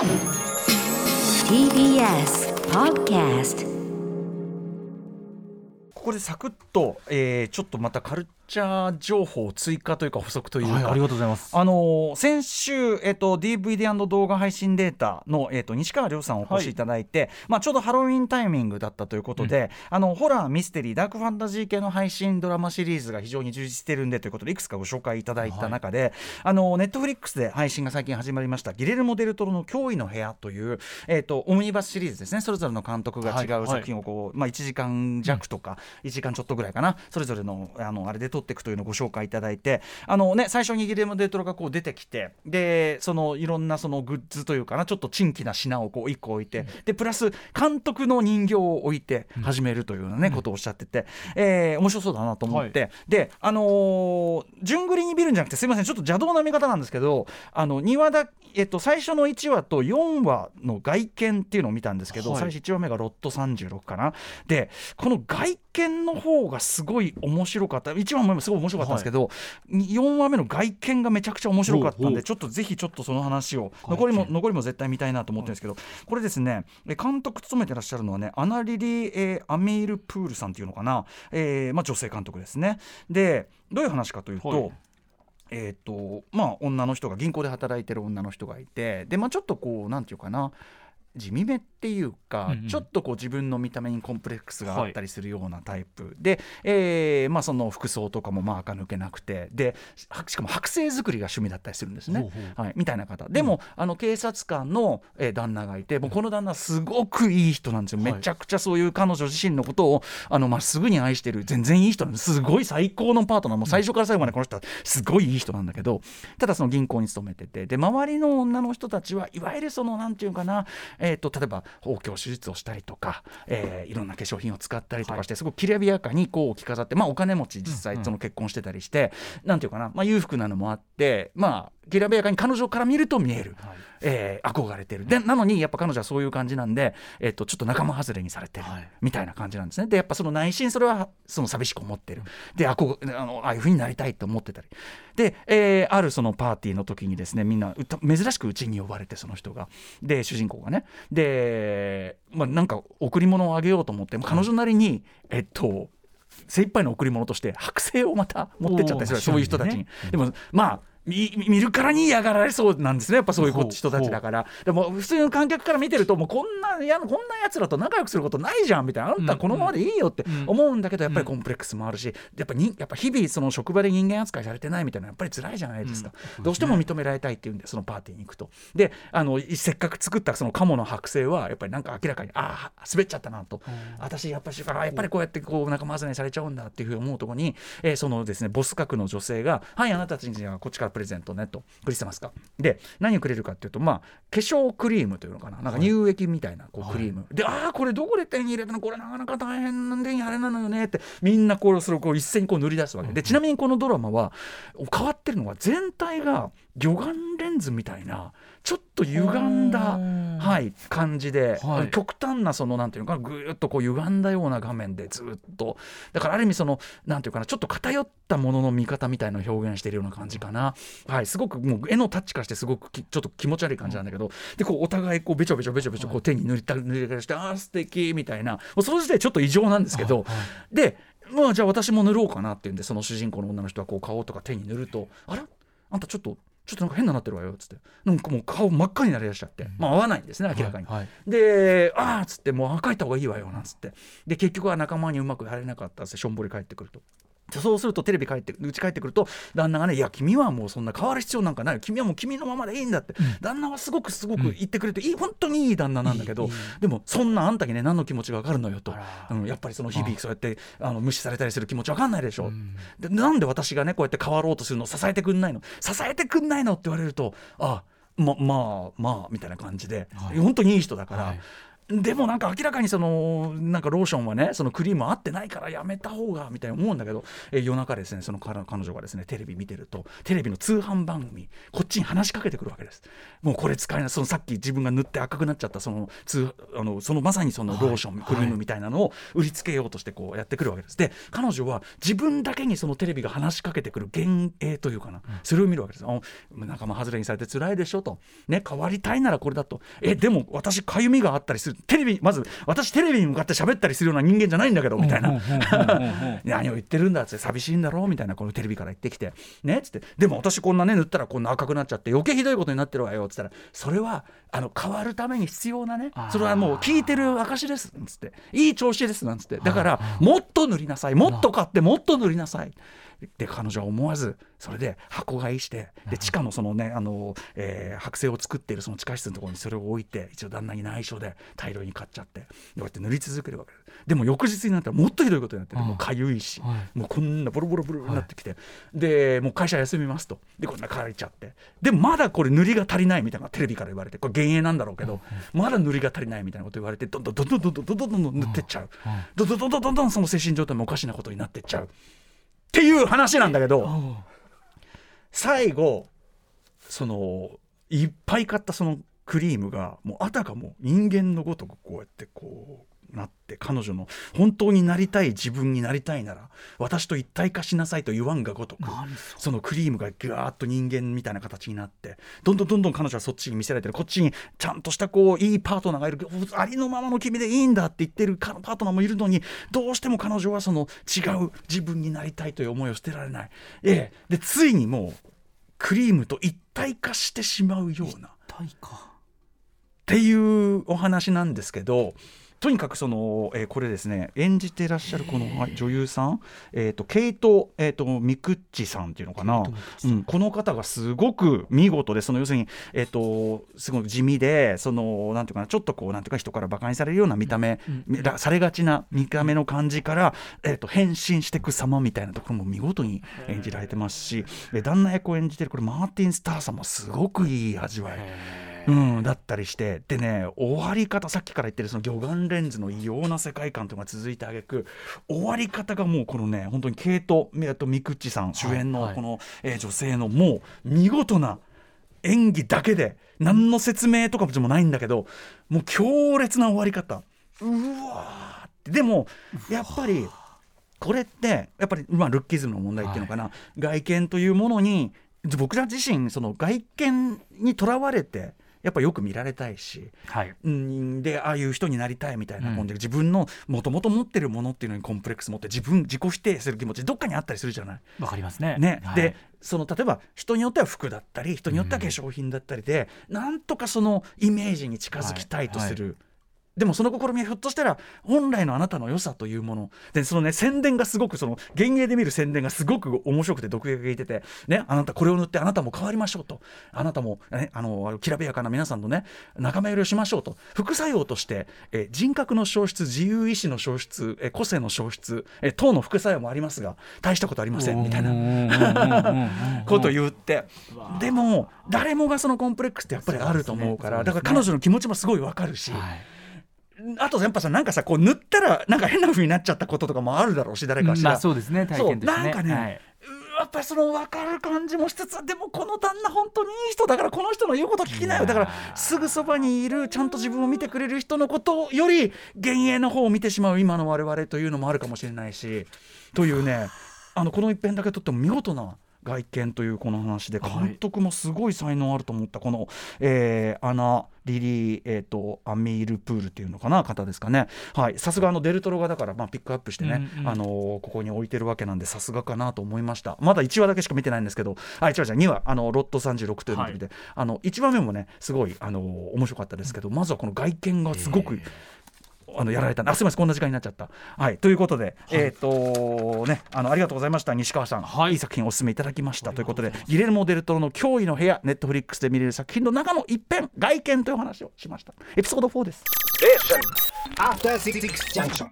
TBS Podcast ここでサクッと、えー、ちょっとまたカルチャー情報追加というか補足というか、はい、ありがとうございます。あのー先週、えっと DVD& 動画配信データの、えっと西川亮さんをお越しいただいて、まあ、ちょうどハロウィンタイミングだったということで、あのホラーミステリーダークファンタジー系の配信ドラマシリーズが非常に充実してるんでということでいくつかご紹介いただいた中で、あのネットフリックスで配信が最近始まりましたギレルモ・デルトロの脅威の部屋という、えっとオムニバスシリーズですね。それぞれの監督が違はいう作品をこう、まあ、1時間弱とか1時間ちょっとぐらいかな。それぞれのあのあれで撮っていくというのをご紹介いただいてあの、ね、最初にギレルモ・デルトロがこう出てきてでそのいろんなそのグッズというかなちょっと珍奇な品をこう1個置いてでプラス監督の人形を置いて始めるというような、ねことをおっしゃってて、えー面白そうだなと思って、であのー順繰りに見るんじゃなくてすいませんちょっと邪道な見方なんですけどあの2話だえっと、最初の1話と4話の外見っていうのを見たんですけど、はい。最初1話目がロット36かな。でこの外見の方がすごい面白かった。1話目もすごい面白かったんですけど、4話目の外見がめちゃくちゃ面白かったんでちょっとぜひちょっとその話を残りも残りも絶対見たいなと思ってるんですけど、これですねえ監督務めてらっしゃるのはねアナリリー、えーアミール・プールさんっていうのかな、えーまあ、女性監督ですね。でどういう話かというと、はい。えーとまあ、女の人が銀行で働いてる女の人がいてで、まあ、ちょっとこうなんていうかな地味めっていうか、うんうん。ちょっとこう自分の見た目にコンプレックスがあったりするようなタイプ、で、えーまあ、その服装とかもまあ垢抜けなくてではしかも剥製作りが趣味だったりするんですね。ほうほう。はい、みたいな方。でも、あの警察官の、えー旦那がいてもうこの旦那すごくいい人なんですよ、はい。めちゃくちゃそういう彼女自身のことをあの、まあ、すぐに愛してる全然いい人なんです。すごい最高のパートナー。もう最初から最後までこの人はすごいいい人なんだけど。ただその銀行に勤めてて。で周りの女の人たちはいわゆるそのなんていうかな、えー、と例えば包協手術をしたりとか、えーいろんな化粧品を使ったりとかして、すごくきらびやかにこう着飾って、まあ、お金持ち実際その結婚してたりして、なんていうかな、まあ、裕福なのもあってまあきらびやかに彼女から見ると見える、はい。えー憧れてる。でなのにやっぱ彼女はそういう感じなんで、えっとちょっと仲間外れにされてる、はい。みたいな感じなんですね。でやっぱその内心それはその寂しく思ってる。であこあのああいう風になりたいと思ってたり。で、えーあるそのパーティーの時にですねみんな珍しくうちに呼ばれてその人が。で主人公がねで、まあ、なんか贈り物をあげようと思って彼女なりに、えっと精一杯の贈り物として剥製をまた持ってっちゃったりするそういう人たちに、うん。でもまあ見見るからに嫌がられそうなんですね。やっぱそういう人たちだから。でも普通の観客から見てるともうこんなやこんなやつらと仲良くすることないじゃんみたいな。あんたこのままでいいよって思うんだけどやっぱりコンプレックスもあるしやっぱにやっぱ日々その職場で人間扱いされてないみたいなやっぱり辛いじゃないですか、どうしても認められたいっていうんでそのパーティーに行くと。であのせっかく作ったその鴨の剥製はやっぱりなんか明らかにああ滑っちゃったなと、私やっぱりあやっぱりこうやってこう仲間外れにされちゃうんだっていうふうに思うところに、えーそのですねボス格の女性が「はいあなたたちにはこっちからプレゼントね」と「クリスマスか」で何をくれるかっていうとまあ化粧クリームというのかな。なんか乳液みたいなこうクリーム、でああこれどこで手に入れたの？これなかなか大変なんであれなのよねってみんなこうそれをこう一斉にこう塗り出すわけ。でちなみにこのドラマは変わってるのが全体が魚眼レンズみたいなちょっと歪んだ、はい、感じで、はい。極端なそのなんていうのかなぐーっとこう歪んだような画面でずっと。だからある意味そのなんていうかなちょっと偏ったものの見方みたいのを表現しているような感じかな、はい、すごくもう絵のタッチからしてすごくきちょっと気持ち悪い感じなんだけど、でこうお互いこうべちょべちょべちょべちょこう手に塗りた塗りたりして、ああ素敵みたいな。もうその時点でちょっと異常なんですけど、でまあじゃあ私も塗ろうかなっていうんでその主人公の女の人はこう顔とか手に塗るとあら？あんたちょっとちょっとなんか変ななってるわよっつって。なんかもう顔真っ赤になりだしちゃって、まあ合わないんですね明らかに、はい。はいでああっつってもう赤いた方がいいわよなんつって。で結局は仲間にうまくやれなかったっつってしょんぼり帰ってくると。でそうするとテレビ帰ってうち帰ってくると旦那がね「いや君はもうそんな変わる必要なんかないよ。君はもう君のままでいいんだ」って、旦那はすごくすごく言ってくれて、いい本当にいい旦那なんだけどでもそんなあんたにね何の気持ちが分かるのよと。うん、やっぱりその日々そうやってあの無視されたりする気持ち分かんないでしょ、でなんで私がねこうやって変わろうとするの支えてくんないの？支えてくんないのって言われるとあままあまあみたいな感じで、はい。本当にいい人だから。はいでもなんか明らかにそのなんかローションはねそのクリーム合ってないからやめた方がみたいな思うんだけど、えー、夜中ですねその彼女がですねテレビ見てるとテレビの通販番組こっちに話しかけてくるわけです。もうこれ使えない。そのさっき自分が塗って赤くなっちゃったその通あのそのまさにそのローション、はい、クリームみたいなのを売りつけようとしてこうやってくるわけです。で彼女は自分だけにそのテレビが話しかけてくる幻影というかな、それを見るわけです。仲間外れにされて辛いでしょと。ね変わりたいならこれだと。えでも私かゆみがあったりするテレビまず私テレビに向かって喋ったりするような人間じゃないんだけどみたいな。何を言ってるんだって寂しいんだろうみたいなこのテレビから言ってきて。ねっつって。でも私こんなね塗ったらこんな赤くなっちゃって余計ひどいことになってるわよっつったら。それはあの変わるために必要なねそれはもう聞いてる証ですっつって。いい調子ですなんつって。だからもっと塗りなさい。もっと買ってもっと塗りなさい。で彼女は思わずそれで箱買いしてで地下のそのねあの、えー、剥製を作っているその地下室のところにそれを置いて一応旦那に内緒で大量に買っちゃってこうやって塗り続けるわけです。でも翌日になったらもっとひどいことになってもうかゆいし、はい、もうこんなボロボロボロになってきて、はい、でもう会社休みますと。でこんな借りちゃって。でもまだこれ塗りが足りないみたいなテレビから言われてこれ幻影なんだろうけど、まだ塗りが足りないみたいなこと言われてどんどんどんどんどんどんどんどんどん塗ってっちゃう、どんどんどんどんどんどんその精神状態もおかしなことになってっちゃうっていう話なんだけど最後そのいっぱい買ったそのクリームがもうあたかも人間のごとくこうやってこうなって彼女の本当になりたい自分になりたいなら私と一体化しなさいと言わんがごとくそのクリームがぐわーっと人間みたいな形になってどんどんどんどん彼女はそっちに見せられてるこっちにちゃんとしたこういいパートナーがいるありのままの君でいいんだって言ってるパートナーもいるのにどうしても彼女はその違う自分になりたいという思いを捨てられない。ええ、でついにもうクリームと一体化してしまうような。っていうお話なんですけどとにかくその、えー、これですね演じてらっしゃるこの、はい、女優さん、えーと、ケイト、えーと、ミクッチさんっていうのかな、うん、この方がすごく見事でその要するに、えーと、すごく地味でそのなんていうかなちょっとこうなんていうか人から馬鹿にされるような見た目、うん、されがちな見た目の感じから、えー、と変身していく様みたいなところも見事に演じられてますし旦那役を演じてるこれマーティン・スターさんもすごくいい味わい。うん、だったりしてでね終わり方さっきから言ってるその魚眼レンズの異様な世界観というのが続いてあげく終わり方がもうこのね本当にケイト・ミクッチさん主演のこの、はいえー、女性のもう見事な演技だけで何の説明とかもないんだけどもう強烈な終わり方。うわーでもやっぱりこれってやっぱり、まあ、ルッキズムの問題っていうのかな、はい、外見というものに僕ら自身その外見にとらわれてやっぱよく見られたいし、はい、うんでああいう人になりたいみたいなうん、自分のもともと持ってるものっていうのにコンプレックス持って自分自己否定する気持ちどっかにあったりするじゃない？わかりますね。ね、はい、でその例えば人によっては服だったり人によっては化粧品だったりで、うん、なんとかそのイメージに近づきたいとする。はい。はいでもその試みはひょっとしたら本来のあなたの良さというもの。でそのね宣伝がすごくその幻影で見る宣伝がすごく面白くて毒舌が効いててねあなたこれを塗ってあなたも変わりましょうと。あなたも、ね、あのきらびやかな皆さんのね仲間寄りをしましょうと。副作用としてえ人格の消失自由意志の消失え個性の消失え等の副作用もありますが大したことありませんみたいな。ことを言って。でも誰もがそのコンプレックスってやっぱりあると思うから、ね、だから彼女の気持ちもすごいわかるし。はいあとやっぱさなんかさこう塗ったらなんか変な風になっちゃったこととかもあるだろうし誰かしら、まあ、そうですね体験ですね。なんかね、はい。やっぱりその分かる感じもしつつでもこの旦那本当にいい人だからこの人の言うこと聞きなよ。だからすぐそばにいるちゃんと自分を見てくれる人のことより幻影の方を見てしまう今の我々というのもあるかもしれないし。というねあのこの一編だけとっても見事な外見というこの話で監督もすごい才能あると思ったこの、えー、アナ・リリー、えーと、アミール・プールっていうのかな方ですかね。はい。さすがあのデルトロがだから、まあ、ピックアップしてね、うんうん、あのー、ここに置いてるわけなんでさすがかなと思いました。まだ1話だけしか見てないんですけどあ違う違う2話あのロット36というので、はい、あの1話目もねすごいあのー、面白かったですけどまずはこの外見がすごく、えーあのやられた。あすみませんこんな時間になっちゃった。はい。ということで、はい、えっ、とねあのありがとうございました。西川さん、はい、いい作品お勧めいただきました。ということでギレルモ・デルトロの驚異の部屋ネットフリックスで見れる作品の中の一編外見という話をしました。エピソード4です。え